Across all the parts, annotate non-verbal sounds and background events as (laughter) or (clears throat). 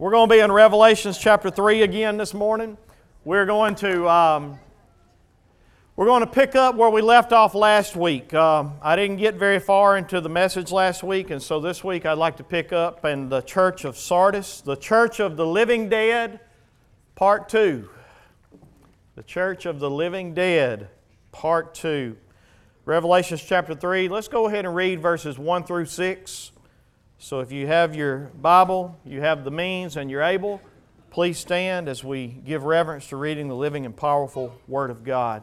We're going to be in Revelations chapter 3 again this morning. We're going to. Um, we're going to pick up where we left off last week. Um, I didn't get very far into the message last week, and so this week I'd like to pick up in the church of Sardis, the church of the living dead, part 2. The church of the living dead, part 2. Revelations chapter 3. Let's go ahead and read verses 1 through 6. So if you have your Bible, you have the means, and you're able, please stand as we give reverence to reading the living and powerful Word of God.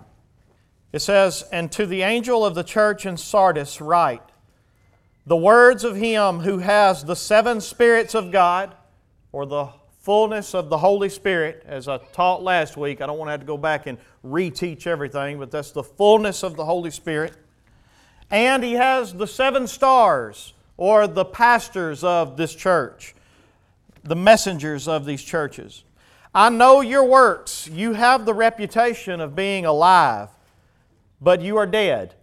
It says, And to the angel of the church in Sardis write, The words of him who has the seven spirits of God, or the fullness of the Holy Spirit, as I taught last week. I don't want to have to go back and reteach everything, but that's the fullness of the Holy Spirit. And he has the seven stars or the pastors of this church, the messengers of these churches. I know your works. You have the reputation of being alive, but you are dead.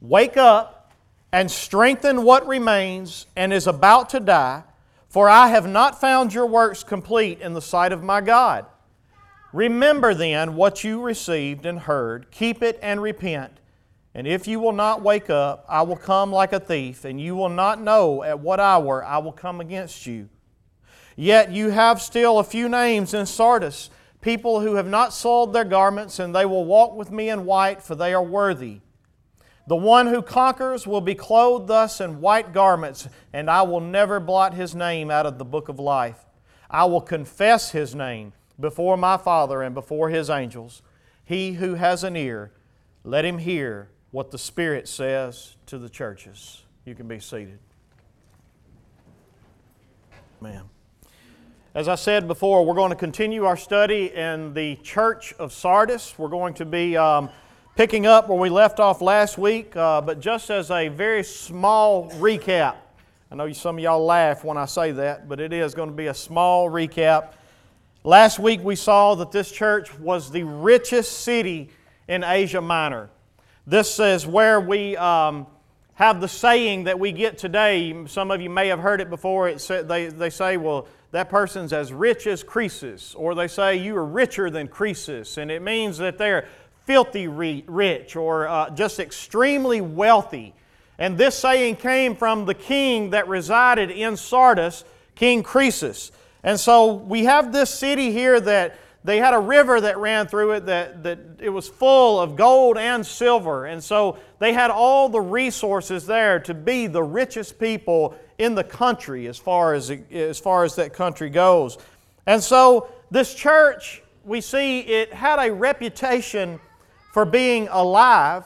Wake up and strengthen what remains and is about to die, for I have not found your works complete in the sight of my God. Remember then what you received and heard, keep it and repent. And if you will not wake up, I will come like a thief, and you will not know at what hour I will come against you. Yet you have still a few names in Sardis, people who have not soiled their garments, and they will walk with me in white, for they are worthy. The one who conquers will be clothed thus in white garments, and I will never blot his name out of the book of life. I will confess his name before my Father and before his angels. He who has an ear, let him hear what the Spirit says to the churches. You can be seated. Man. As I said before, we're going to continue our study in the church of Sardis. We're going to be um, picking up where we left off last week, uh, but just as a very small recap. I know some of y'all laugh when I say that, but it is going to be a small recap. Last week we saw that this church was the richest city in Asia Minor. This is where we um, have the saying that we get today. Some of you may have heard it before. It say, they, they say, well, that person's as rich as Croesus, or they say you are richer than Croesus, and it means that they're filthy rich or uh, just extremely wealthy. And this saying came from the king that resided in Sardis, King Croesus. And so we have this city here that they had a river that ran through it that, that it was full of gold and silver. And so they had all the resources there to be the richest people in the country as far as, as far as that country goes. And so this church, we see it had a reputation for being alive,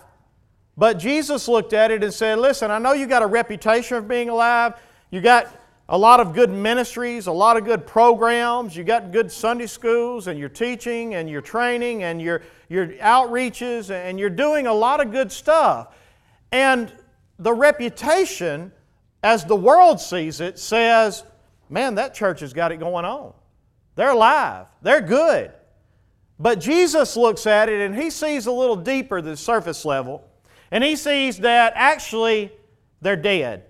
but Jesus looked at it and said, Listen, I know you got a reputation of being alive. You got a lot of good ministries, a lot of good programs. You got good Sunday schools, and you're teaching, and you're training, and your your outreaches, and you're doing a lot of good stuff. And the reputation, as the world sees it, says, "Man, that church has got it going on. They're alive. They're good." But Jesus looks at it, and he sees a little deeper than surface level, and he sees that actually they're dead.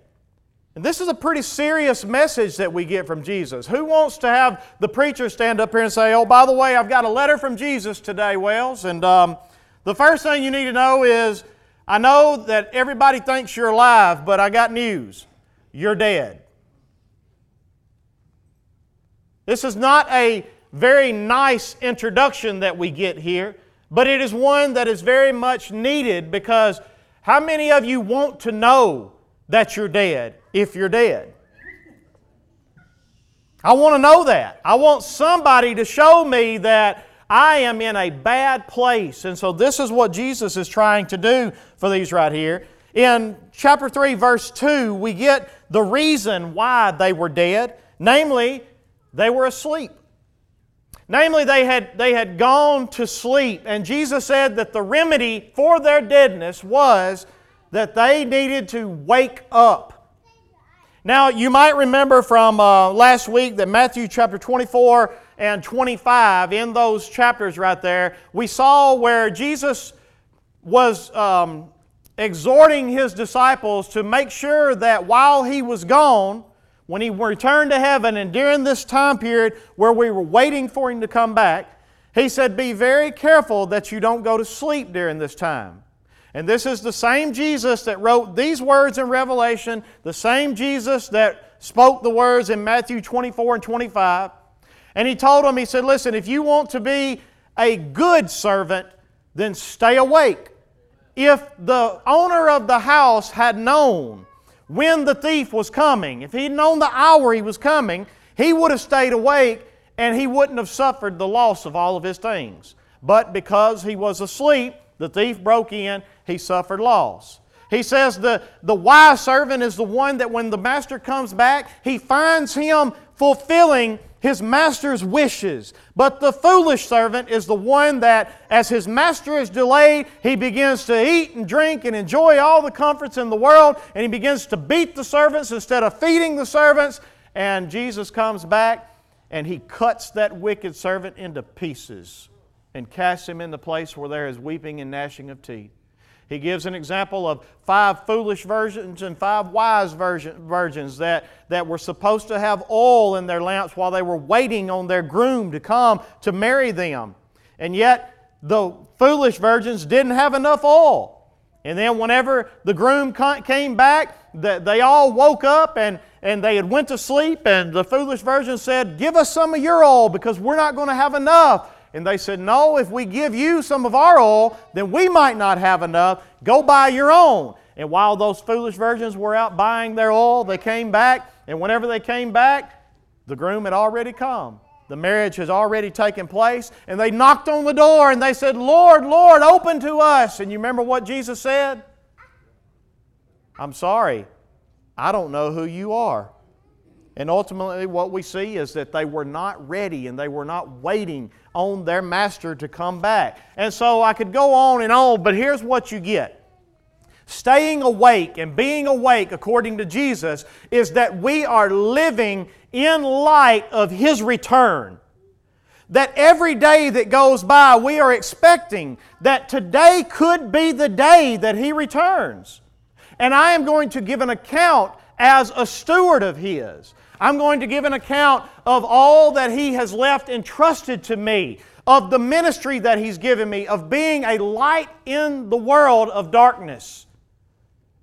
And this is a pretty serious message that we get from Jesus. Who wants to have the preacher stand up here and say, Oh, by the way, I've got a letter from Jesus today, Wells? And um, the first thing you need to know is I know that everybody thinks you're alive, but I got news. You're dead. This is not a very nice introduction that we get here, but it is one that is very much needed because how many of you want to know that you're dead if you're dead. I want to know that. I want somebody to show me that I am in a bad place. And so this is what Jesus is trying to do for these right here. In chapter 3, verse 2, we get the reason why they were dead. Namely, they were asleep. Namely, they had, they had gone to sleep. And Jesus said that the remedy for their deadness was that they needed to wake up. Now, you might remember from uh, last week that Matthew chapter 24 and 25, in those chapters right there, we saw where Jesus was um, exhorting his disciples to make sure that while he was gone, when he returned to heaven and during this time period where we were waiting for him to come back, he said, Be very careful that you don't go to sleep during this time. And this is the same Jesus that wrote these words in Revelation, the same Jesus that spoke the words in Matthew 24 and 25. And he told them, He said, Listen, if you want to be a good servant, then stay awake. If the owner of the house had known when the thief was coming, if he'd known the hour he was coming, he would have stayed awake and he wouldn't have suffered the loss of all of his things. But because he was asleep, the thief broke in, he suffered loss. He says the, the wise servant is the one that when the master comes back, he finds him fulfilling his master's wishes. But the foolish servant is the one that, as his master is delayed, he begins to eat and drink and enjoy all the comforts in the world, and he begins to beat the servants instead of feeding the servants. And Jesus comes back and he cuts that wicked servant into pieces and casts him in the place where there is weeping and gnashing of teeth. He gives an example of five foolish virgins and five wise virgins that, that were supposed to have oil in their lamps while they were waiting on their groom to come to marry them. And yet, the foolish virgins didn't have enough oil. And then, whenever the groom came back, they all woke up and, and they had went to sleep. And the foolish virgin said, Give us some of your oil because we're not going to have enough. And they said, No, if we give you some of our oil, then we might not have enough. Go buy your own. And while those foolish virgins were out buying their oil, they came back. And whenever they came back, the groom had already come. The marriage has already taken place. And they knocked on the door and they said, Lord, Lord, open to us. And you remember what Jesus said? I'm sorry, I don't know who you are. And ultimately, what we see is that they were not ready and they were not waiting on their master to come back. And so I could go on and on, but here's what you get. Staying awake and being awake, according to Jesus, is that we are living in light of His return. That every day that goes by, we are expecting that today could be the day that He returns. And I am going to give an account as a steward of His. I'm going to give an account of all that He has left entrusted to me, of the ministry that He's given me, of being a light in the world of darkness.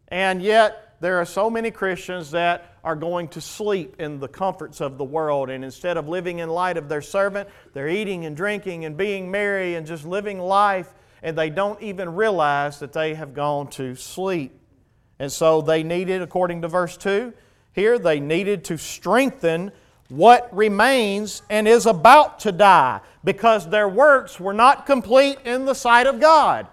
And yet, there are so many Christians that are going to sleep in the comforts of the world. And instead of living in light of their servant, they're eating and drinking and being merry and just living life, and they don't even realize that they have gone to sleep. And so they needed, according to verse 2, here they needed to strengthen what remains and is about to die because their works were not complete in the sight of God.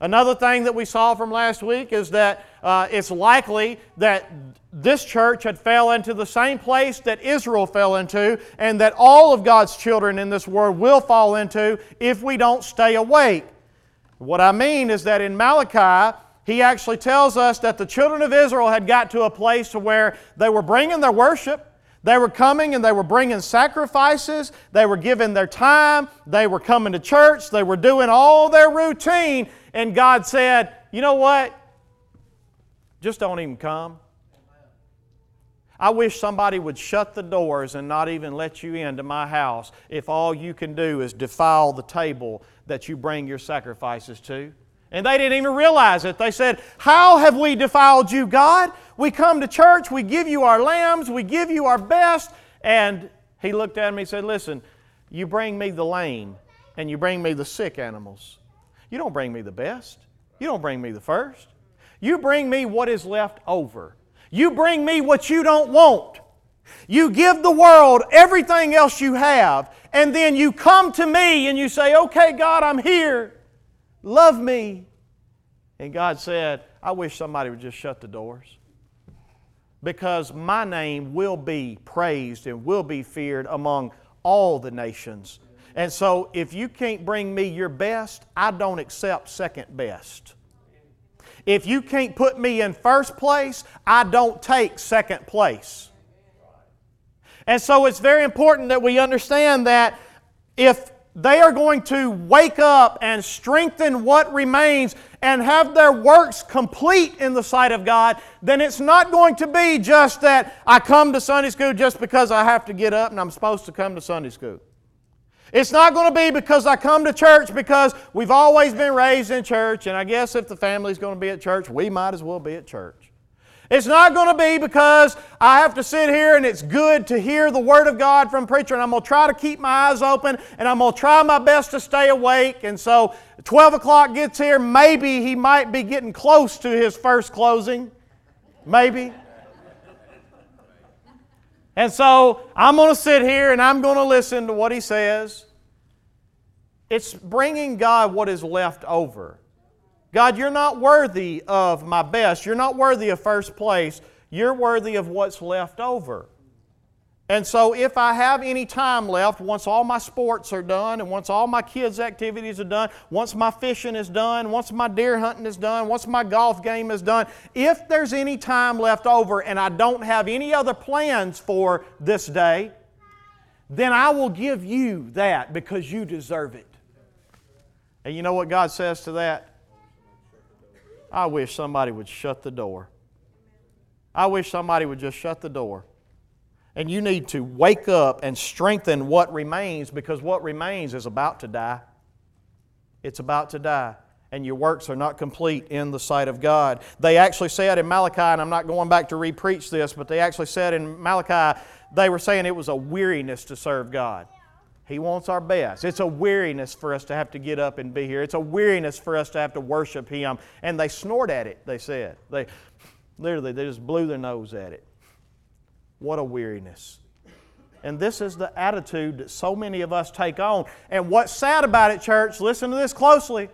Another thing that we saw from last week is that uh, it's likely that this church had fell into the same place that Israel fell into, and that all of God's children in this world will fall into if we don't stay awake. What I mean is that in Malachi, he actually tells us that the children of Israel had got to a place where they were bringing their worship, they were coming and they were bringing sacrifices, they were giving their time, they were coming to church, they were doing all their routine, and God said, You know what? Just don't even come. I wish somebody would shut the doors and not even let you into my house if all you can do is defile the table that you bring your sacrifices to. And they didn't even realize it. They said, How have we defiled you, God? We come to church, we give you our lambs, we give you our best. And he looked at me and said, Listen, you bring me the lame and you bring me the sick animals. You don't bring me the best. You don't bring me the first. You bring me what is left over. You bring me what you don't want. You give the world everything else you have, and then you come to me and you say, Okay, God, I'm here. Love me. And God said, I wish somebody would just shut the doors. Because my name will be praised and will be feared among all the nations. And so, if you can't bring me your best, I don't accept second best. If you can't put me in first place, I don't take second place. And so, it's very important that we understand that if they are going to wake up and strengthen what remains and have their works complete in the sight of God, then it's not going to be just that I come to Sunday school just because I have to get up and I'm supposed to come to Sunday school. It's not going to be because I come to church because we've always been raised in church, and I guess if the family's going to be at church, we might as well be at church. It's not going to be because I have to sit here and it's good to hear the Word of God from preacher, and I'm going to try to keep my eyes open and I'm going to try my best to stay awake. And so 12 o'clock gets here, maybe he might be getting close to his first closing. Maybe. And so I'm going to sit here and I'm going to listen to what he says. It's bringing God what is left over. God, you're not worthy of my best. You're not worthy of first place. You're worthy of what's left over. And so, if I have any time left, once all my sports are done, and once all my kids' activities are done, once my fishing is done, once my deer hunting is done, once my golf game is done, if there's any time left over and I don't have any other plans for this day, then I will give you that because you deserve it. And you know what God says to that? I wish somebody would shut the door. I wish somebody would just shut the door. And you need to wake up and strengthen what remains because what remains is about to die. It's about to die. And your works are not complete in the sight of God. They actually said in Malachi, and I'm not going back to repreach this, but they actually said in Malachi, they were saying it was a weariness to serve God. He wants our best. It's a weariness for us to have to get up and be here. It's a weariness for us to have to worship Him. And they snort at it, they said. They literally they just blew their nose at it. What a weariness. And this is the attitude that so many of us take on. And what's sad about it, church, listen to this closely.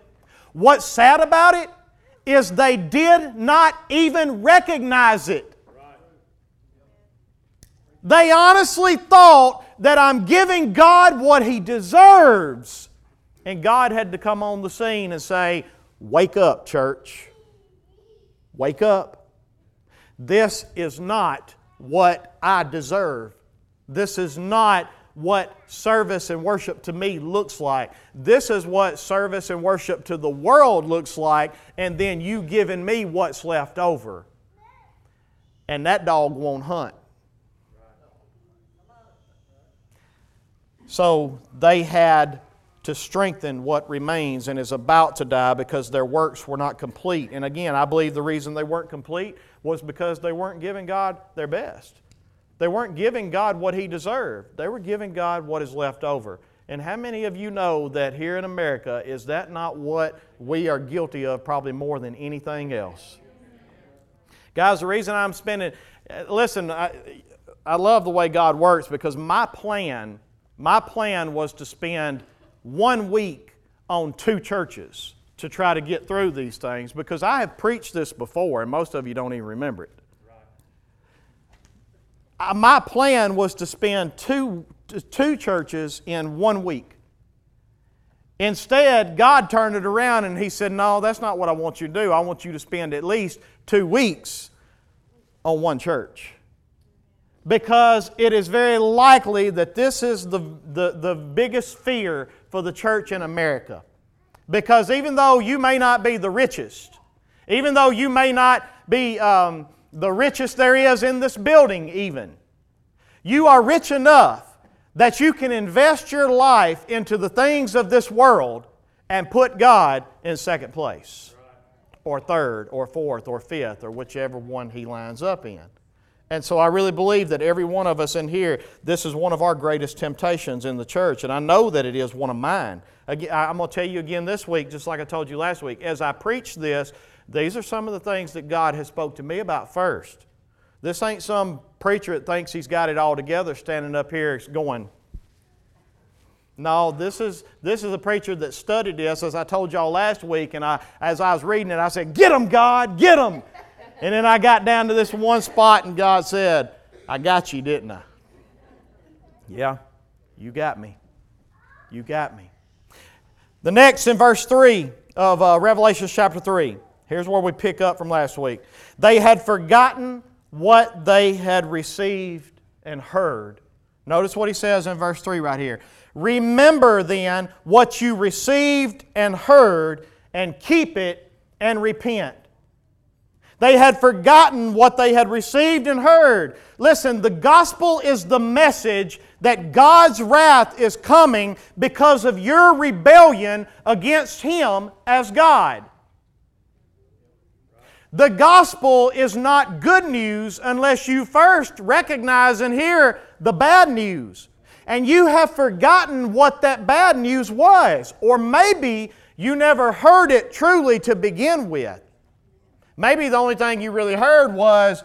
What's sad about it is they did not even recognize it. They honestly thought that I'm giving God what He deserves. And God had to come on the scene and say, Wake up, church. Wake up. This is not what I deserve. This is not what service and worship to me looks like. This is what service and worship to the world looks like, and then you giving me what's left over. And that dog won't hunt. So they had to strengthen what remains and is about to die because their works were not complete. And again, I believe the reason they weren't complete was because they weren't giving God their best. They weren't giving God what He deserved, they were giving God what is left over. And how many of you know that here in America, is that not what we are guilty of probably more than anything else? Guys, the reason I'm spending, listen, I, I love the way God works because my plan my plan was to spend one week on two churches to try to get through these things because I have preached this before and most of you don't even remember it. Uh, my plan was to spend two, two churches in one week. Instead, God turned it around and He said, No, that's not what I want you to do. I want you to spend at least two weeks on one church because it is very likely that this is the, the, the biggest fear for the church in America. Because even though you may not be the richest, even though you may not be um, the richest there is in this building, even, you are rich enough that you can invest your life into the things of this world and put God in second place, or third, or fourth, or fifth, or whichever one He lines up in. And so I really believe that every one of us in here, this is one of our greatest temptations in the church. And I know that it is one of mine. Again, I'm going to tell you again this week, just like I told you last week. As I preach this, these are some of the things that God has spoke to me about first. This ain't some preacher that thinks he's got it all together standing up here going, no, this is, this is a preacher that studied this, as I told y'all last week, and I, as I was reading it, I said, Get him, God, get them. And then I got down to this one spot, and God said, I got you, didn't I? Yeah, you got me. You got me. The next in verse 3 of uh, Revelation chapter 3, here's where we pick up from last week. They had forgotten what they had received and heard Notice what he says in verse 3 right here. Remember then what you received and heard, and keep it and repent. They had forgotten what they had received and heard. Listen, the gospel is the message that God's wrath is coming because of your rebellion against Him as God. The gospel is not good news unless you first recognize and hear the bad news. And you have forgotten what that bad news was. Or maybe you never heard it truly to begin with. Maybe the only thing you really heard was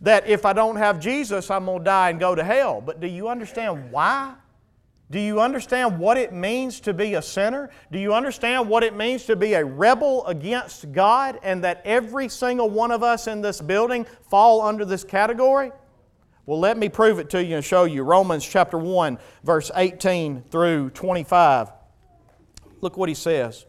that if I don't have Jesus, I'm going to die and go to hell. But do you understand why? Do you understand what it means to be a sinner? Do you understand what it means to be a rebel against God and that every single one of us in this building fall under this category? Well, let me prove it to you and show you. Romans chapter 1, verse 18 through 25. Look what he says.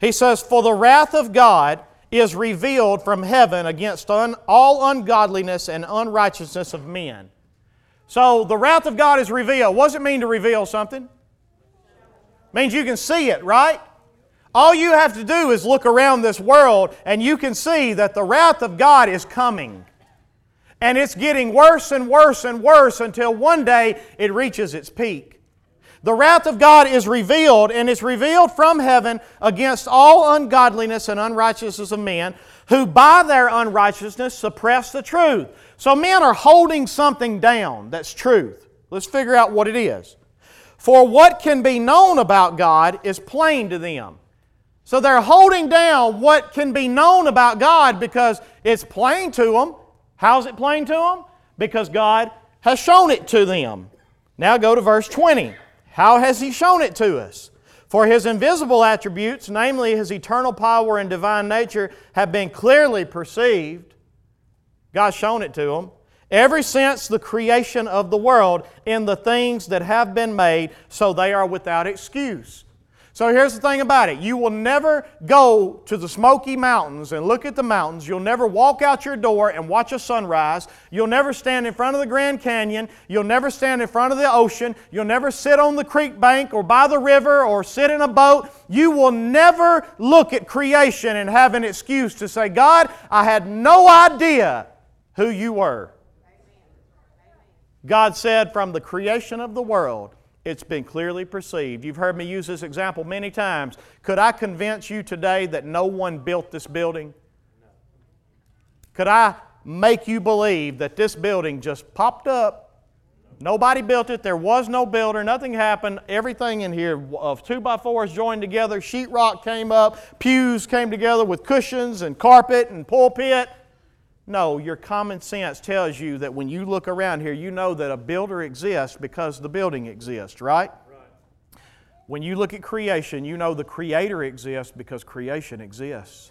He says, For the wrath of God is revealed from heaven against un- all ungodliness and unrighteousness of men. So the wrath of God is revealed. What does it mean to reveal something? It means you can see it, right? All you have to do is look around this world and you can see that the wrath of God is coming. And it's getting worse and worse and worse until one day it reaches its peak. The wrath of God is revealed, and it's revealed from heaven against all ungodliness and unrighteousness of men, who by their unrighteousness suppress the truth. So men are holding something down that's truth. Let's figure out what it is. For what can be known about God is plain to them. So they're holding down what can be known about God because it's plain to them. How's it plain to them? Because God has shown it to them. Now go to verse 20. How has He shown it to us? For His invisible attributes, namely His eternal power and divine nature, have been clearly perceived. God's shown it to them. Ever since the creation of the world in the things that have been made, so they are without excuse. So here's the thing about it you will never go to the Smoky Mountains and look at the mountains. You'll never walk out your door and watch a sunrise. You'll never stand in front of the Grand Canyon. You'll never stand in front of the ocean. You'll never sit on the creek bank or by the river or sit in a boat. You will never look at creation and have an excuse to say, God, I had no idea who you were. God said, from the creation of the world, it's been clearly perceived. You've heard me use this example many times. Could I convince you today that no one built this building? Could I make you believe that this building just popped up? Nobody built it. There was no builder. Nothing happened. Everything in here of two by fours joined together. Sheetrock came up. Pews came together with cushions and carpet and pulpit. No, your common sense tells you that when you look around here, you know that a builder exists because the building exists, right? right? When you look at creation, you know the Creator exists because creation exists.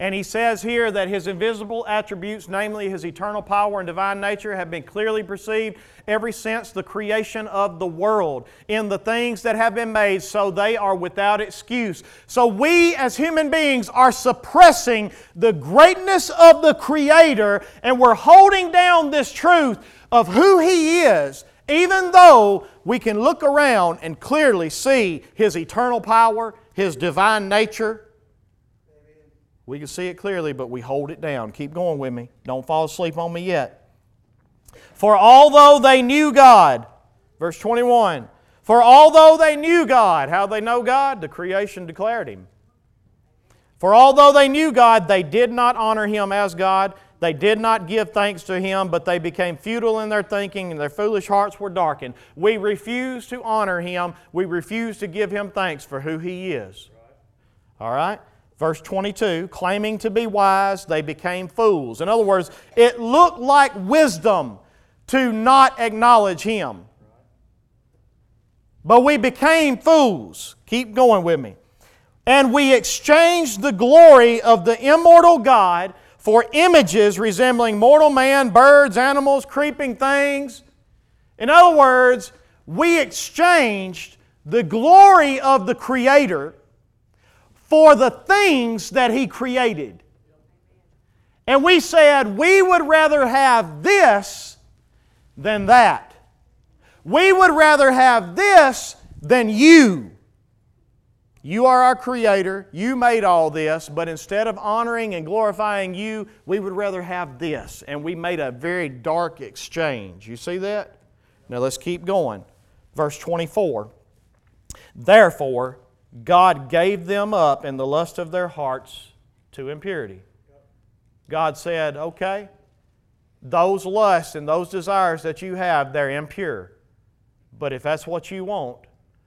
And he says here that his invisible attributes, namely his eternal power and divine nature, have been clearly perceived ever since the creation of the world in the things that have been made, so they are without excuse. So we as human beings are suppressing the greatness of the Creator and we're holding down this truth of who He is, even though we can look around and clearly see His eternal power, His divine nature we can see it clearly, but we hold it down. Keep going with me. Don't fall asleep on me yet. For although they knew God, verse 21, for although they knew God, how they know God? The creation declared Him. For although they knew God, they did not honor Him as God. They did not give thanks to Him, but they became futile in their thinking, and their foolish hearts were darkened. We refuse to honor Him. We refuse to give Him thanks for who He is. All right? Verse 22 claiming to be wise, they became fools. In other words, it looked like wisdom to not acknowledge Him. But we became fools. Keep going with me. And we exchanged the glory of the immortal God for images resembling mortal man, birds, animals, creeping things. In other words, we exchanged the glory of the Creator for the things that He created. And we said we would rather have this than that. We would rather have this than you. You are our creator. You made all this, but instead of honoring and glorifying you, we would rather have this. And we made a very dark exchange. You see that? Now let's keep going. Verse 24. Therefore, God gave them up in the lust of their hearts to impurity. God said, okay, those lusts and those desires that you have, they're impure. But if that's what you want,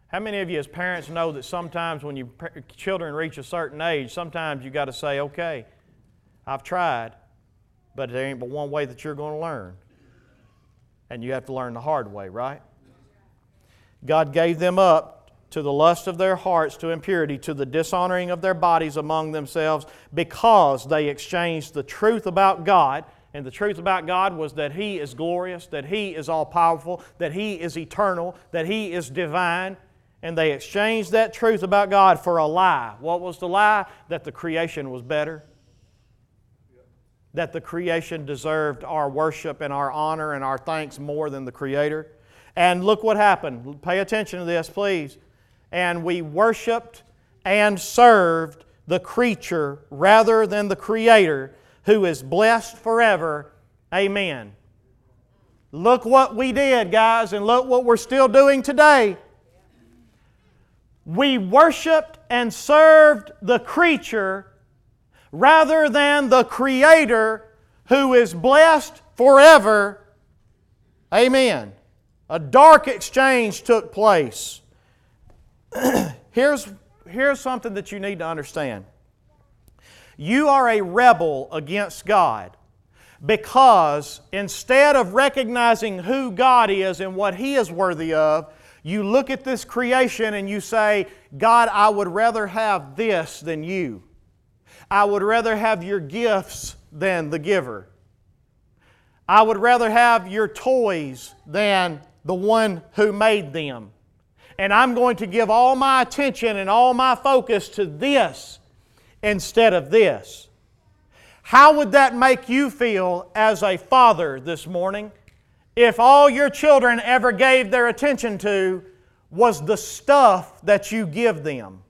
how many of you as parents know that sometimes when your children reach a certain age, sometimes you got to say, okay, I've tried, but there ain't but one way that you're going to learn. And you have to learn the hard way, right? God gave them up to the lust of their hearts, to impurity, to the dishonoring of their bodies among themselves, because they exchanged the truth about God. And the truth about God was that He is glorious, that He is all powerful, that He is eternal, that He is divine, and they exchanged that truth about God for a lie. What was the lie? That the creation was better. That the creation deserved our worship and our honor and our thanks more than the Creator. And look what happened. Pay attention to this, please. And we worshiped and served the creature rather than the Creator who is blessed forever. Amen. Look what we did, guys, and look what we're still doing today. We worshiped and served the creature rather than the Creator who is blessed forever. Amen. A dark exchange took place. (clears throat) here's, here's something that you need to understand you are a rebel against God because instead of recognizing who God is and what He is worthy of, you look at this creation and you say, God, I would rather have this than you. I would rather have your gifts than the giver. I would rather have your toys than the one who made them. And I'm going to give all my attention and all my focus to this instead of this. How would that make you feel as a father this morning? if all your children ever gave their attention to was the stuff that you give them.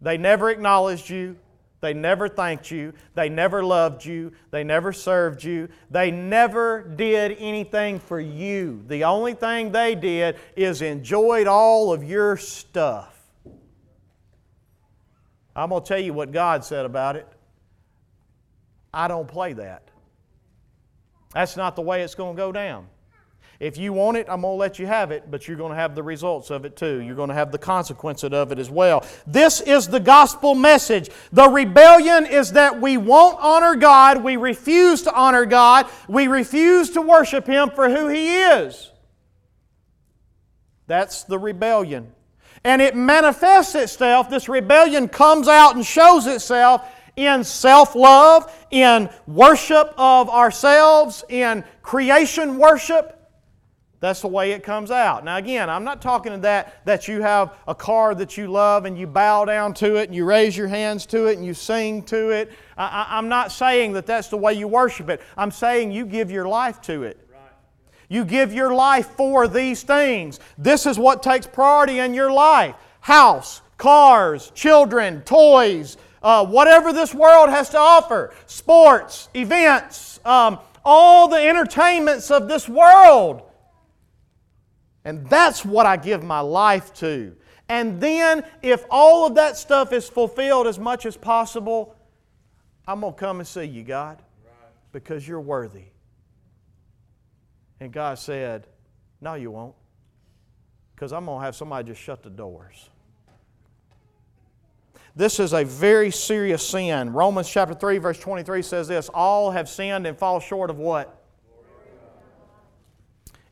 They never acknowledged you. They never thanked you. They never loved you. They never served you. They never did anything for you. The only thing they did is enjoyed all of your stuff. I'm going to tell you what God said about it. I don't play that. That's not the way it's going to go down. If you want it, I'm going to let you have it, but you're going to have the results of it too. You're going to have the consequences of it as well. This is the gospel message. The rebellion is that we won't honor God, we refuse to honor God, we refuse to worship Him for who He is. That's the rebellion. And it manifests itself, this rebellion comes out and shows itself in self love, in worship of ourselves, in creation worship. That's the way it comes out. Now, again, I'm not talking to that that you have a car that you love and you bow down to it and you raise your hands to it and you sing to it. I, am not saying that that's the way you worship it. I'm saying you give your life to it. You give your life for these things. This is what takes priority in your life house, cars, children, toys, uh, whatever this world has to offer sports, events, um, all the entertainments of this world. And that's what I give my life to. And then, if all of that stuff is fulfilled as much as possible, I'm going to come and see you, God, because you're worthy. And God said, No, you won't, because I'm going to have somebody just shut the doors. This is a very serious sin. Romans chapter 3, verse 23 says this All have sinned and fall short of what?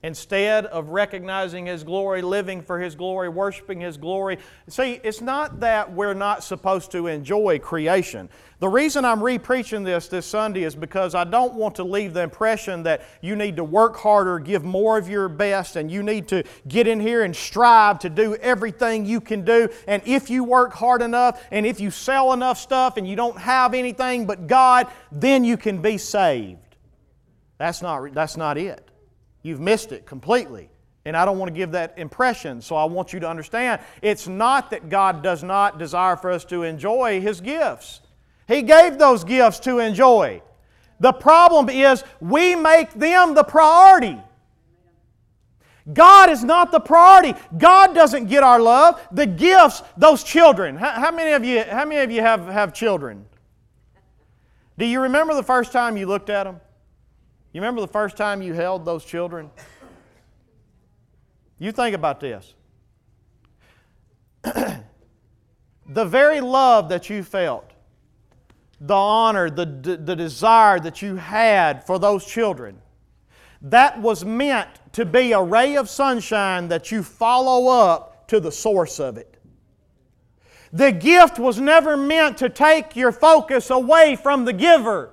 Instead of recognizing His glory, living for His glory, worshiping His glory. See, it's not that we're not supposed to enjoy creation. The reason I'm re-preaching this this Sunday is because I don't want to leave the impression that you need to work harder, give more of your best, and you need to get in here and strive to do everything you can do. And if you work hard enough, and if you sell enough stuff and you don't have anything but God, then you can be saved. That's not, that's not it. You've missed it completely. And I don't want to give that impression, so I want you to understand it's not that God does not desire for us to enjoy His gifts. He gave those gifts to enjoy. The problem is we make them the priority. God is not the priority. God doesn't get our love. The gifts, those children. How, many of you, how many of you have, have children? Do you remember the first time you looked at them? You remember the first time you held those children? You think about this. (clears throat) the very love that you felt, the honor, the, the desire that you had for those children, that was meant to be a ray of sunshine that you follow up to the source of it. The gift was never meant to take your focus away from the giver.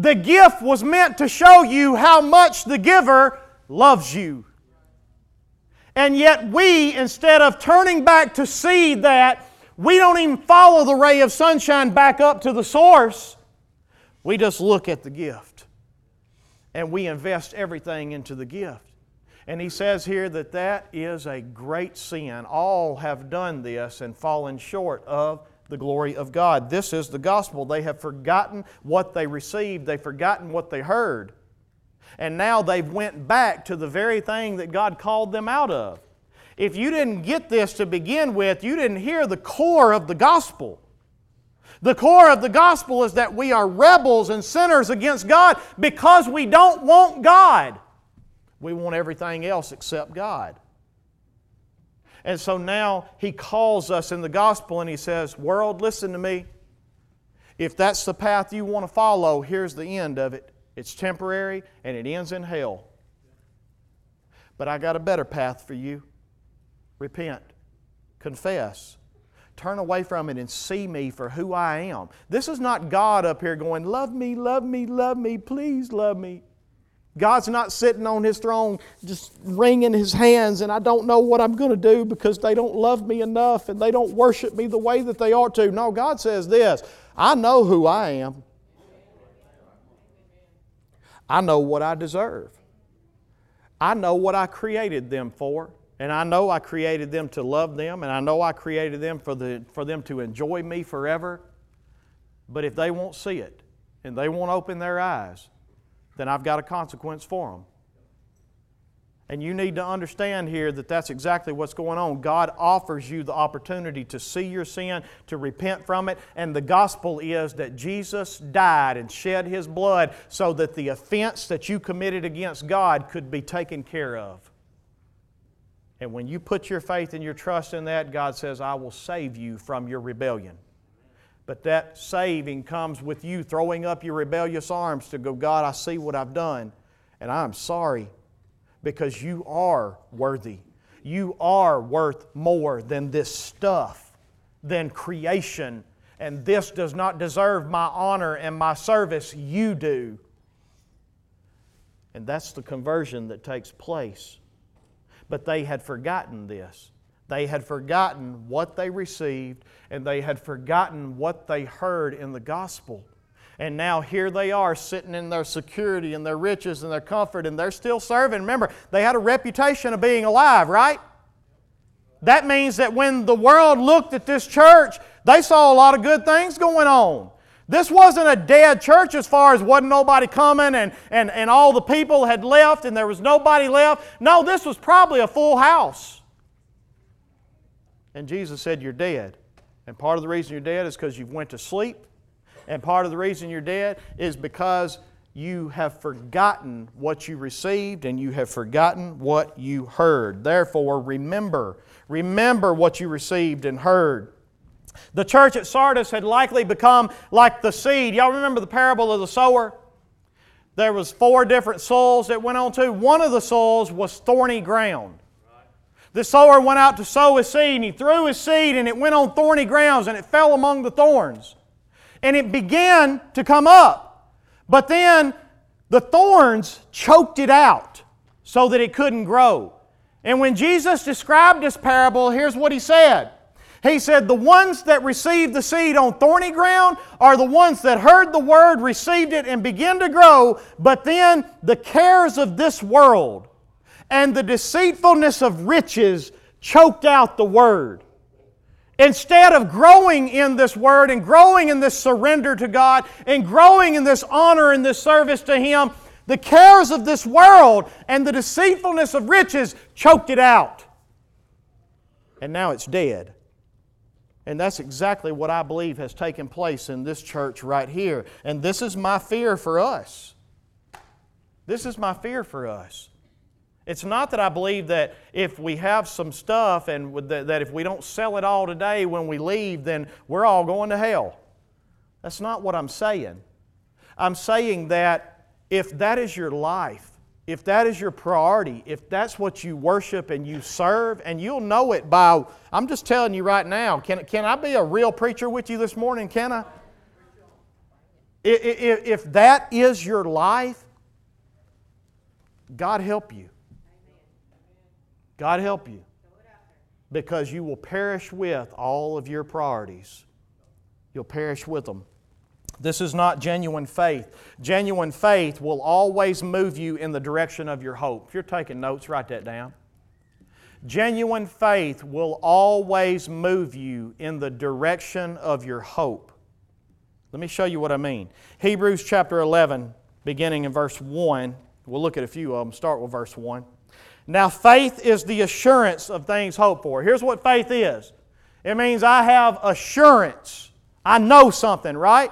The gift was meant to show you how much the giver loves you. And yet, we, instead of turning back to see that, we don't even follow the ray of sunshine back up to the source. We just look at the gift and we invest everything into the gift. And he says here that that is a great sin. All have done this and fallen short of the glory of God. This is the gospel. They have forgotten what they received, they've forgotten what they heard. And now they've went back to the very thing that God called them out of. If you didn't get this to begin with, you didn't hear the core of the gospel. The core of the gospel is that we are rebels and sinners against God because we don't want God. We want everything else except God. And so now he calls us in the gospel and he says, World, listen to me. If that's the path you want to follow, here's the end of it. It's temporary and it ends in hell. But I got a better path for you. Repent, confess, turn away from it and see me for who I am. This is not God up here going, Love me, love me, love me, please love me. God's not sitting on his throne just wringing his hands, and I don't know what I'm going to do because they don't love me enough and they don't worship me the way that they ought to. No, God says this I know who I am, I know what I deserve, I know what I created them for. And I know I created them to love them, and I know I created them for, the, for them to enjoy me forever. But if they won't see it and they won't open their eyes, then I've got a consequence for them. And you need to understand here that that's exactly what's going on. God offers you the opportunity to see your sin, to repent from it, and the gospel is that Jesus died and shed His blood so that the offense that you committed against God could be taken care of. And when you put your faith and your trust in that, God says, I will save you from your rebellion. But that saving comes with you throwing up your rebellious arms to go, God, I see what I've done, and I'm sorry because you are worthy. You are worth more than this stuff, than creation. And this does not deserve my honor and my service. You do. And that's the conversion that takes place. But they had forgotten this. They had forgotten what they received and they had forgotten what they heard in the gospel. And now here they are sitting in their security and their riches and their comfort, and they're still serving. Remember, they had a reputation of being alive, right? That means that when the world looked at this church, they saw a lot of good things going on. This wasn't a dead church as far as wasn't nobody coming and, and, and all the people had left and there was nobody left. No, this was probably a full house. And Jesus said, You're dead. And part of the reason you're dead is because you've went to sleep. And part of the reason you're dead is because you have forgotten what you received and you have forgotten what you heard. Therefore, remember. Remember what you received and heard. The church at Sardis had likely become like the seed. Y'all remember the parable of the sower? There was four different soils that went on to. One of the soils was thorny ground. The sower went out to sow his seed, and he threw his seed, and it went on thorny grounds, and it fell among the thorns. And it began to come up. But then the thorns choked it out so that it couldn't grow. And when Jesus described this parable, here's what he said He said, The ones that received the seed on thorny ground are the ones that heard the word, received it, and began to grow, but then the cares of this world and the deceitfulness of riches choked out the word. Instead of growing in this word and growing in this surrender to God and growing in this honor and this service to Him, the cares of this world and the deceitfulness of riches choked it out. And now it's dead. And that's exactly what I believe has taken place in this church right here. And this is my fear for us. This is my fear for us. It's not that I believe that if we have some stuff and that if we don't sell it all today when we leave, then we're all going to hell. That's not what I'm saying. I'm saying that if that is your life, if that is your priority, if that's what you worship and you serve, and you'll know it by, I'm just telling you right now, can, can I be a real preacher with you this morning? Can I? If, if that is your life, God help you. God help you. Because you will perish with all of your priorities. You'll perish with them. This is not genuine faith. Genuine faith will always move you in the direction of your hope. If you're taking notes, write that down. Genuine faith will always move you in the direction of your hope. Let me show you what I mean. Hebrews chapter 11, beginning in verse 1. We'll look at a few of them. Start with verse 1. Now, faith is the assurance of things hoped for. Here's what faith is it means I have assurance. I know something, right?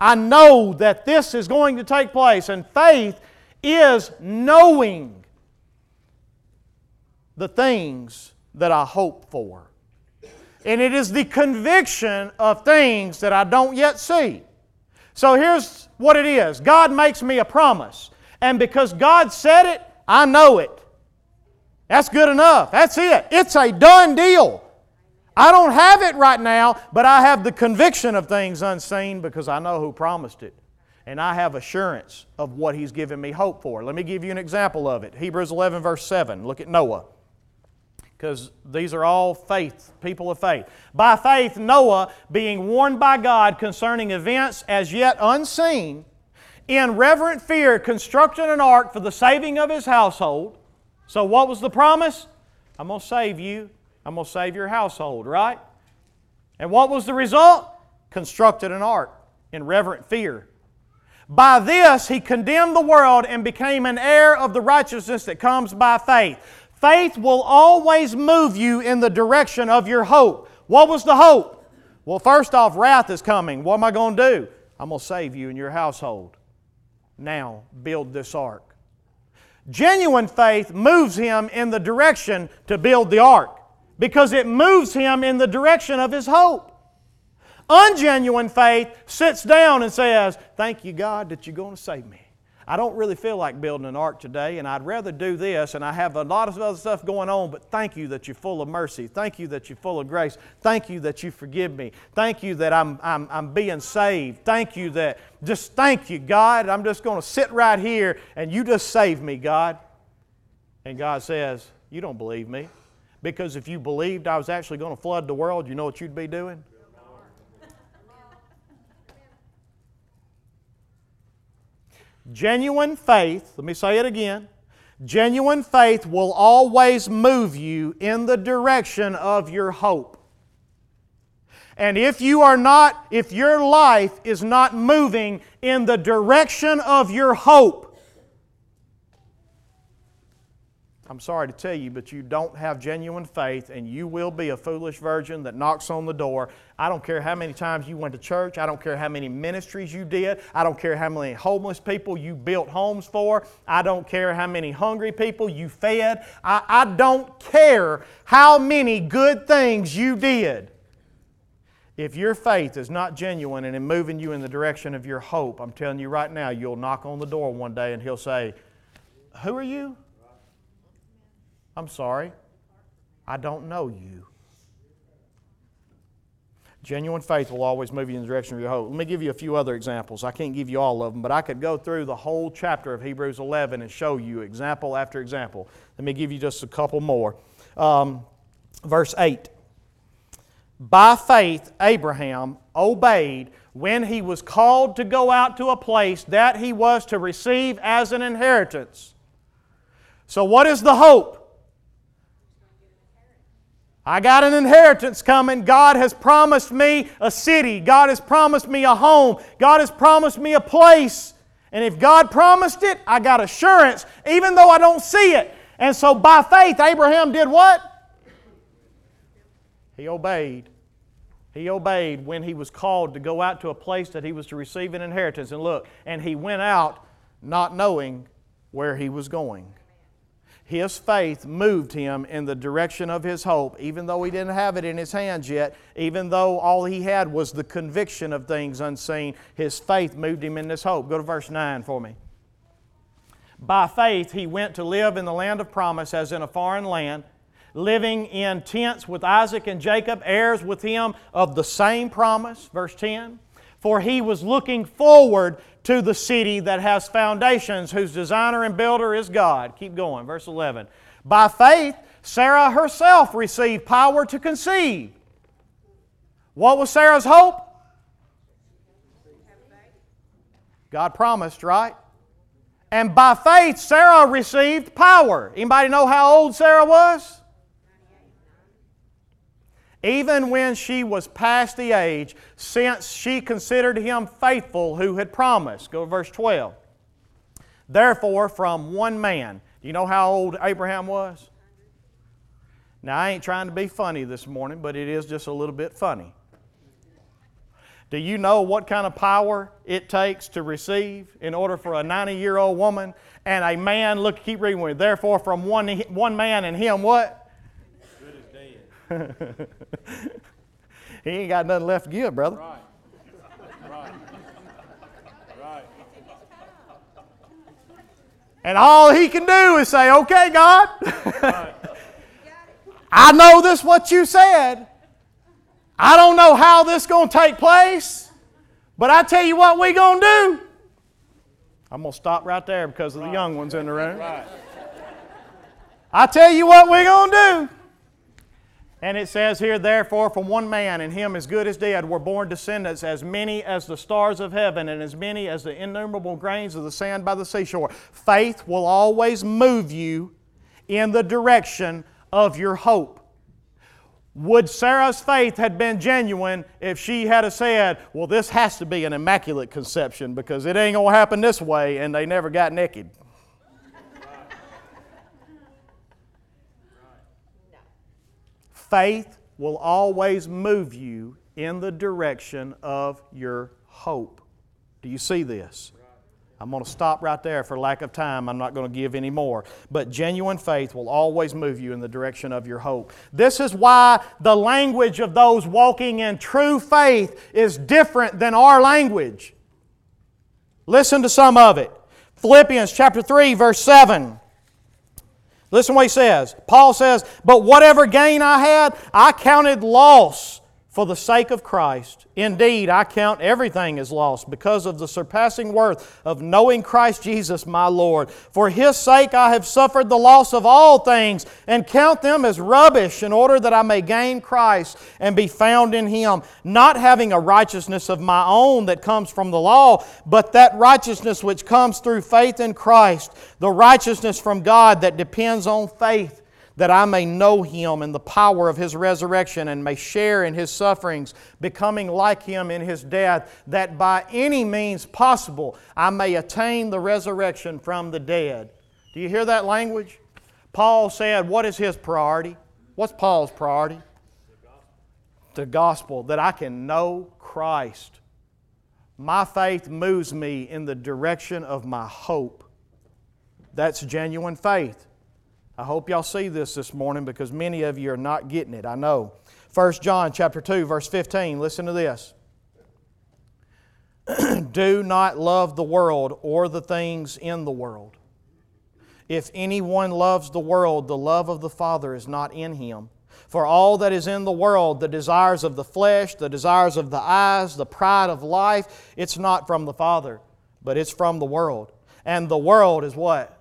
I know that this is going to take place. And faith is knowing the things that I hope for. And it is the conviction of things that I don't yet see. So here's what it is God makes me a promise. And because God said it, I know it. That's good enough. That's it. It's a done deal. I don't have it right now, but I have the conviction of things unseen because I know who promised it. And I have assurance of what He's given me hope for. Let me give you an example of it. Hebrews 11, verse 7. Look at Noah. Because these are all faith, people of faith. By faith, Noah, being warned by God concerning events as yet unseen, in reverent fear constructed an ark for the saving of his household. So, what was the promise? I'm going to save you I'm going to save your household, right? And what was the result? Constructed an ark in reverent fear. By this, he condemned the world and became an heir of the righteousness that comes by faith. Faith will always move you in the direction of your hope. What was the hope? Well, first off, wrath is coming. What am I going to do? I'm going to save you and your household. Now, build this ark. Genuine faith moves him in the direction to build the ark because it moves him in the direction of his hope. Ungenuine faith sits down and says, Thank you, God, that you're going to save me. I don't really feel like building an ark today, and I'd rather do this, and I have a lot of other stuff going on, but thank you that you're full of mercy. Thank you that you're full of grace. Thank you that you forgive me. Thank you that I'm, I'm, I'm being saved. Thank you that, just thank you, God. I'm just going to sit right here, and you just save me, God. And God says, You don't believe me. Because if you believed I was actually going to flood the world, you know what you'd be doing? Genuine faith, let me say it again. Genuine faith will always move you in the direction of your hope. And if you are not, if your life is not moving in the direction of your hope, I'm sorry to tell you, but you don't have genuine faith, and you will be a foolish virgin that knocks on the door. I don't care how many times you went to church. I don't care how many ministries you did. I don't care how many homeless people you built homes for. I don't care how many hungry people you fed. I, I don't care how many good things you did. If your faith is not genuine and in moving you in the direction of your hope, I'm telling you right now, you'll knock on the door one day and he'll say, Who are you? I'm sorry, I don't know you. Genuine faith will always move you in the direction of your hope. Let me give you a few other examples. I can't give you all of them, but I could go through the whole chapter of Hebrews 11 and show you example after example. Let me give you just a couple more. Um, verse 8. By faith, Abraham obeyed when he was called to go out to a place that he was to receive as an inheritance. So, what is the hope? I got an inheritance coming. God has promised me a city. God has promised me a home. God has promised me a place. And if God promised it, I got assurance, even though I don't see it. And so by faith, Abraham did what? He obeyed. He obeyed when he was called to go out to a place that he was to receive an inheritance. And look, and he went out not knowing where he was going his faith moved him in the direction of his hope, even though he didn't have it in his hands yet, even though all he had was the conviction of things unseen. His faith moved him in this hope. Go to verse 9 for me. By faith, he went to live in the land of promise as in a foreign land, living in tents with Isaac and Jacob, heirs with him of the same promise. Verse 10 For he was looking forward to the city that has foundations, whose designer and builder is God. Keep going, verse 11. By faith, Sarah herself received power to conceive. What was Sarah's hope? God promised, right? And by faith, Sarah received power. Anybody know how old Sarah was? Even when she was past the age, since she considered him faithful who had promised. Go to verse 12. Therefore, from one man, do you know how old Abraham was? Now, I ain't trying to be funny this morning, but it is just a little bit funny. Do you know what kind of power it takes to receive in order for a 90 year old woman and a man, look, keep reading with me, therefore from one, one man and him what? (laughs) he ain't got nothing left to give, brother. Right. Right. Right. And all he can do is say, okay, God, (laughs) I know this what you said. I don't know how this going to take place, but I tell you what we going to do. I'm going to stop right there because of the young ones in the room. I tell you what we're going to do. And it says here, therefore, from one man, and him as good as dead, were born descendants as many as the stars of heaven, and as many as the innumerable grains of the sand by the seashore. Faith will always move you in the direction of your hope. Would Sarah's faith had been genuine if she had said, Well, this has to be an immaculate conception because it ain't going to happen this way, and they never got naked? Faith will always move you in the direction of your hope. Do you see this? I'm going to stop right there for lack of time. I'm not going to give any more. But genuine faith will always move you in the direction of your hope. This is why the language of those walking in true faith is different than our language. Listen to some of it. Philippians chapter 3 verse 7. Listen what he says. Paul says, But whatever gain I had, I counted loss for the sake of Christ. Indeed, I count everything as loss because of the surpassing worth of knowing Christ Jesus my Lord. For his sake I have suffered the loss of all things and count them as rubbish in order that I may gain Christ and be found in him, not having a righteousness of my own that comes from the law, but that righteousness which comes through faith in Christ, the righteousness from God that depends on faith that I may know him and the power of his resurrection and may share in his sufferings, becoming like him in his death, that by any means possible I may attain the resurrection from the dead. Do you hear that language? Paul said, What is his priority? What's Paul's priority? The gospel, that I can know Christ. My faith moves me in the direction of my hope. That's genuine faith. I hope y'all see this this morning because many of you are not getting it. I know. 1 John chapter 2 verse 15. Listen to this. (clears throat) Do not love the world or the things in the world. If anyone loves the world, the love of the Father is not in him. For all that is in the world, the desires of the flesh, the desires of the eyes, the pride of life, it's not from the Father, but it's from the world. And the world is what?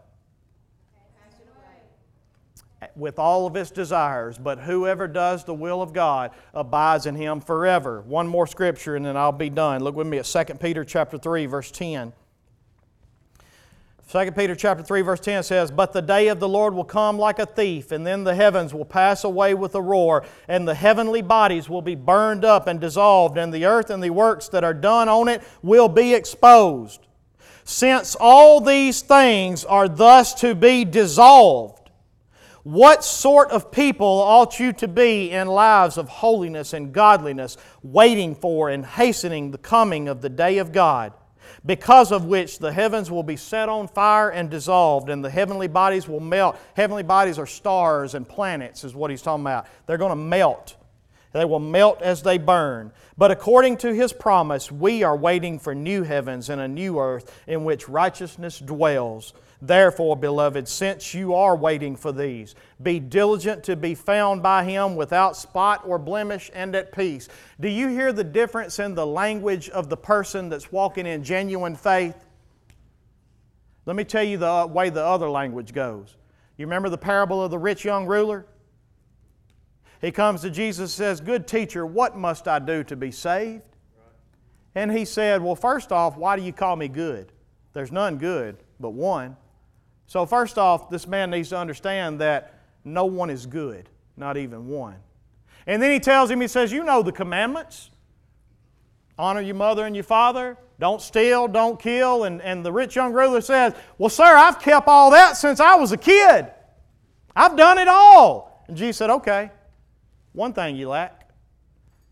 With all of its desires, but whoever does the will of God abides in him forever. One more scripture and then I'll be done. Look with me at 2 Peter chapter 3 verse 10. 2 Peter chapter 3 verse 10 says, "But the day of the Lord will come like a thief, and then the heavens will pass away with a roar, and the heavenly bodies will be burned up and dissolved, and the earth and the works that are done on it will be exposed. Since all these things are thus to be dissolved, what sort of people ought you to be in lives of holiness and godliness, waiting for and hastening the coming of the day of God, because of which the heavens will be set on fire and dissolved, and the heavenly bodies will melt? Heavenly bodies are stars and planets, is what he's talking about. They're going to melt. They will melt as they burn. But according to his promise, we are waiting for new heavens and a new earth in which righteousness dwells. Therefore, beloved, since you are waiting for these, be diligent to be found by Him without spot or blemish and at peace. Do you hear the difference in the language of the person that's walking in genuine faith? Let me tell you the uh, way the other language goes. You remember the parable of the rich young ruler? He comes to Jesus and says, Good teacher, what must I do to be saved? And he said, Well, first off, why do you call me good? There's none good but one. So, first off, this man needs to understand that no one is good, not even one. And then he tells him, he says, You know the commandments honor your mother and your father, don't steal, don't kill. And, and the rich young ruler says, Well, sir, I've kept all that since I was a kid. I've done it all. And Jesus said, Okay, one thing you lack.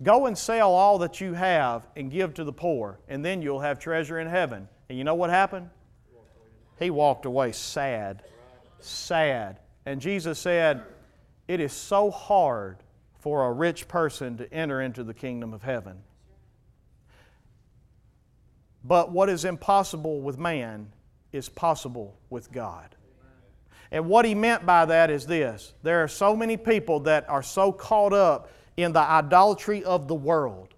Go and sell all that you have and give to the poor, and then you'll have treasure in heaven. And you know what happened? He walked away sad. Sad. And Jesus said, It is so hard for a rich person to enter into the kingdom of heaven. But what is impossible with man is possible with God. And what he meant by that is this there are so many people that are so caught up in the idolatry of the world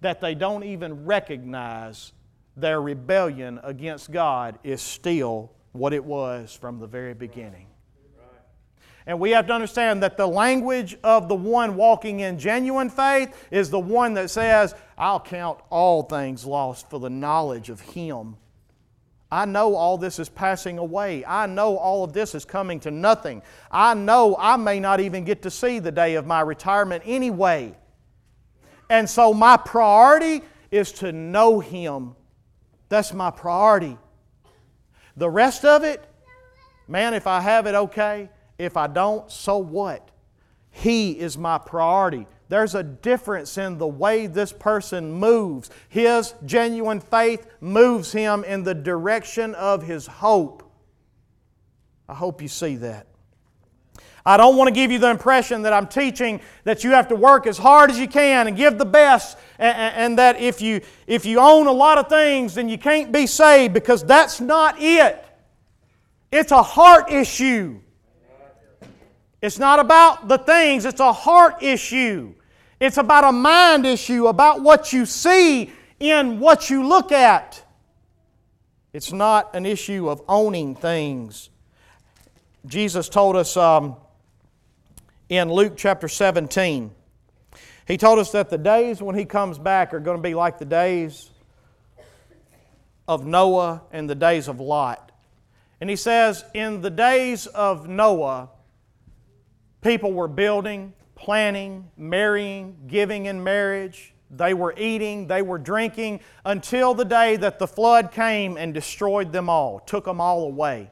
that they don't even recognize their rebellion against God is still what it was from the very beginning. And we have to understand that the language of the one walking in genuine faith is the one that says, I'll count all things lost for the knowledge of Him. I know all this is passing away. I know all of this is coming to nothing. I know I may not even get to see the day of my retirement anyway. And so my priority is to know Him that's my priority. The rest of it, man, if I have it, okay. If I don't, so what? He is my priority. There's a difference in the way this person moves. His genuine faith moves him in the direction of his hope. I hope you see that. I don't want to give you the impression that I'm teaching that you have to work as hard as you can and give the best, and, and, that if you, if you own a lot of things, then you can't be saved, because that's not it. It's a heart issue. It's not about the things, it's a heart issue. It's about a mind issue, about what you see in what you look at. It's not an issue of owning things. Jesus told us. Um, in Luke chapter 17. He told us that the days when he comes back are going to be like the days of Noah and the days of Lot. And he says, in the days of Noah, people were building, planning, marrying, giving in marriage. They were eating, they were drinking until the day that the flood came and destroyed them all, took them all away.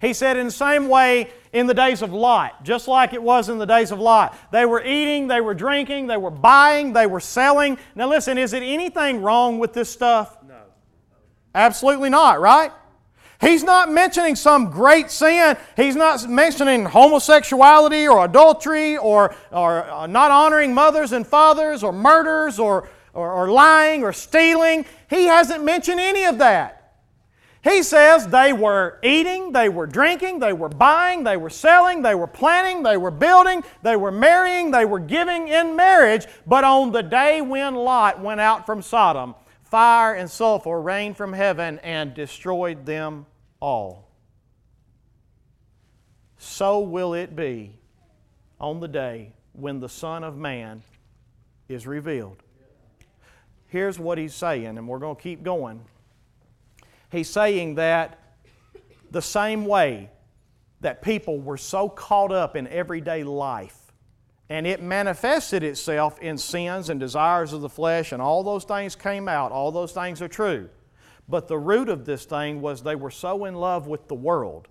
He said, in the same way, in the days of Lot, just like it was in the days of Lot, they were eating, they were drinking, they were buying, they were selling. Now, listen, is it anything wrong with this stuff? No. Absolutely not, right? He's not mentioning some great sin. He's not mentioning homosexuality or adultery or, or uh, not honoring mothers and fathers or murders or, or, or lying or stealing. He hasn't mentioned any of that. He says they were eating, they were drinking, they were buying, they were selling, they were planning, they were building, they were marrying, they were giving in marriage. But on the day when Lot went out from Sodom, fire and sulfur rained from heaven and destroyed them all. so will it be on the day when the Son of Man is revealed. Here's what he's saying, and we're going to keep going. He's saying that the same way that people were so caught up in everyday life and it manifested itself in sins and desires of the flesh, and all those things came out. All those things are true. But the root of this thing was they were so in love with the world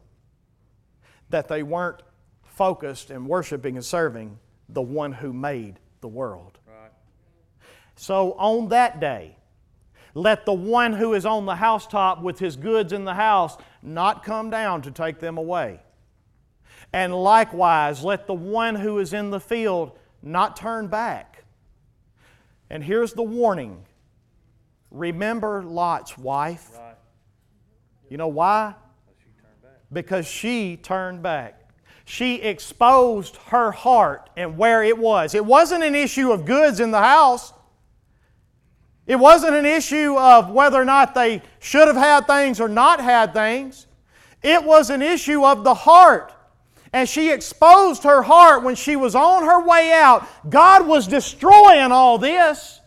that they weren't focused and worshiping and serving the one who made the world. Right. So on that day, let the one who is on the housetop with his goods in the house not come down to take them away. And likewise, let the one who is in the field not turn back. And here's the warning remember Lot's wife. Right. You know why? Because she turned back. She exposed her heart and where it was. It wasn't an issue of goods in the house. It wasn't an issue of whether or not they should have had things or not had things. It was an issue of the heart and she exposed her heart when she was on her way out. God was destroying all this.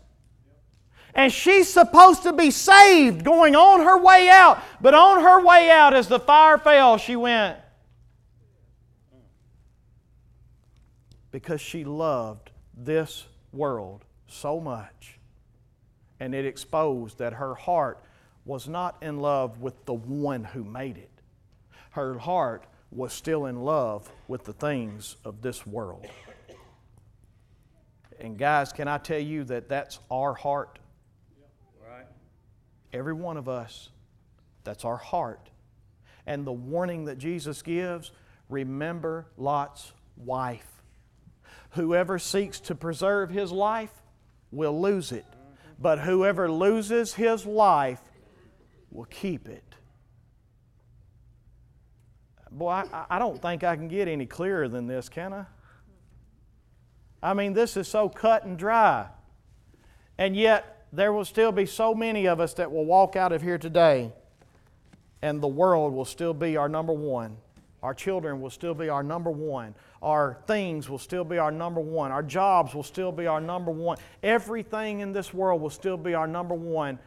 And she's supposed to be saved going on her way out. But on her way out, as the fire fell, she went. Because she loved this world so much. And it exposed that her heart was not in love with the one who made it. Her heart was still in love with the things of this world. And guys, can I tell you that that's our heart? Right. Every one of us, that's our heart. And the warning that Jesus gives remember Lot's wife. Whoever seeks to preserve his life will lose it, but whoever loses his life will keep it. Boy, I, I don't think I can get any clearer than this, can I? I mean, this is so cut and dry. And yet, there will still be so many of us that will walk out of here today, and the world will still be our number one. Our children will still be our number one. Our things will still be our number one. Our jobs will still be our number one. Everything in this world will still be our number one.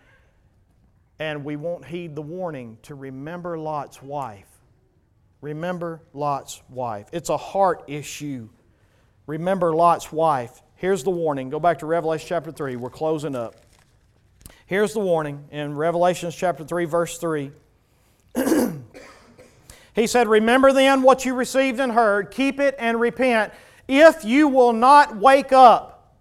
And we won't heed the warning to remember Lot's wife. Remember Lot's wife. It's a heart issue. Remember Lot's wife. Here's the warning. Go back to Revelation chapter 3. We're closing up. Here's the warning in Revelation chapter 3, verse 3. (clears throat) he said, Remember then what you received and heard, keep it and repent. If you will not wake up,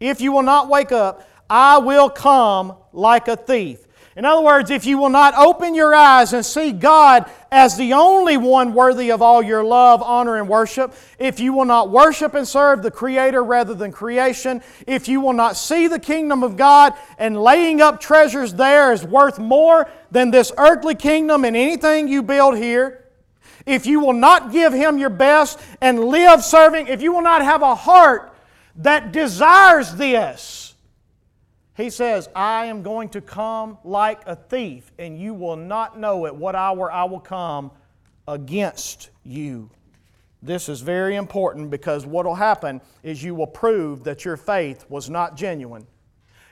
if you will not wake up, I will come like a thief. In other words, if you will not open your eyes and see God as the only one worthy of all your love, honor, and worship, if you will not worship and serve the Creator rather than creation, if you will not see the kingdom of God and laying up treasures there is worth more than this earthly kingdom and anything you build here, if you will not give Him your best and live serving, if you will not have a heart that desires this, he says, I am going to come like a thief, and you will not know at what hour I will come against you. This is very important because what will happen is you will prove that your faith was not genuine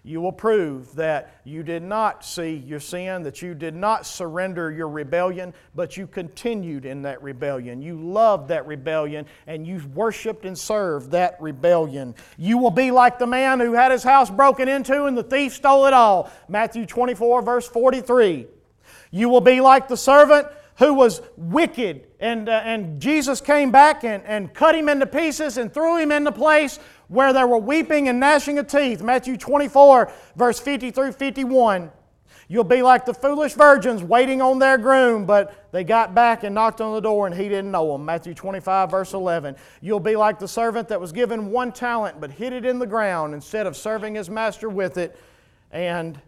you will prove that you did not see your sin, that you did not surrender your rebellion, but you continued in that rebellion. You loved that rebellion and you worshiped and served that rebellion. You will be like the man who had his house broken into and the thief stole it all. Matthew 24, verse 43. You will be like the servant who was wicked, and, uh, and Jesus came back and, and cut him into pieces and threw him into place where there were weeping and gnashing of teeth. Matthew 24, verse 50 through 51. You'll be like the foolish virgins waiting on their groom, but they got back and knocked on the door and he didn't know them. Matthew 25, verse 11. You'll be like the servant that was given one talent but hid it in the ground instead of serving his master with it. And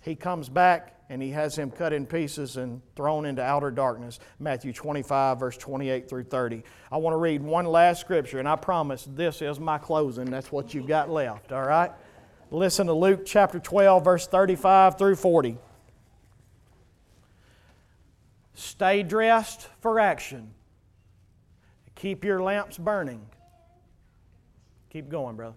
he comes back and he has him cut in pieces and thrown into outer darkness. Matthew 25, verse 28 through 30. I want to read one last scripture, and I promise this is my closing. That's what you've got left, all right? Listen to Luke chapter 12, verse 35 through 40. Stay dressed for action. Keep your lamps burning. Keep going, brother.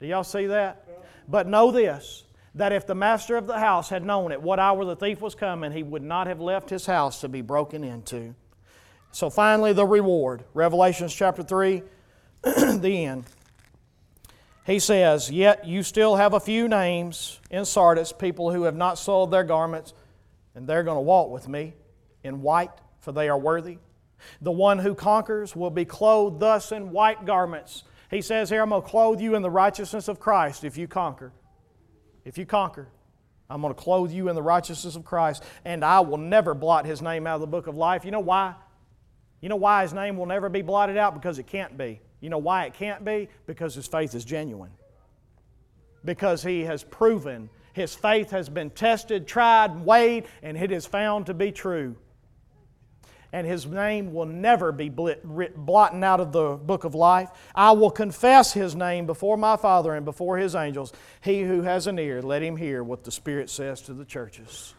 Do y'all see that? But know this that if the master of the house had known at what hour the thief was coming, he would not have left his house to be broken into. So finally, the reward. Revelations chapter 3, (clears throat) the end. He says, Yet you still have a few names in Sardis, people who have not sold their garments, and they're going to walk with me in white, for they are worthy. The one who conquers will be clothed thus in white garments he says here, I'm going to clothe you in the righteousness of Christ if you conquer. If you conquer, I'm going to clothe you in the righteousness of Christ, and I will never blot his name out of the book of life. You know why? You know why his name will never be blotted out? Because it can't be. You know why it can't be? Because his faith is genuine. Because he has proven his faith has been tested, tried, weighed, and it is found to be true and his name will never be blotted out of the book of life. I will confess his name before my Father and before his angels. He who has an ear, let him hear what the Spirit says to the churches.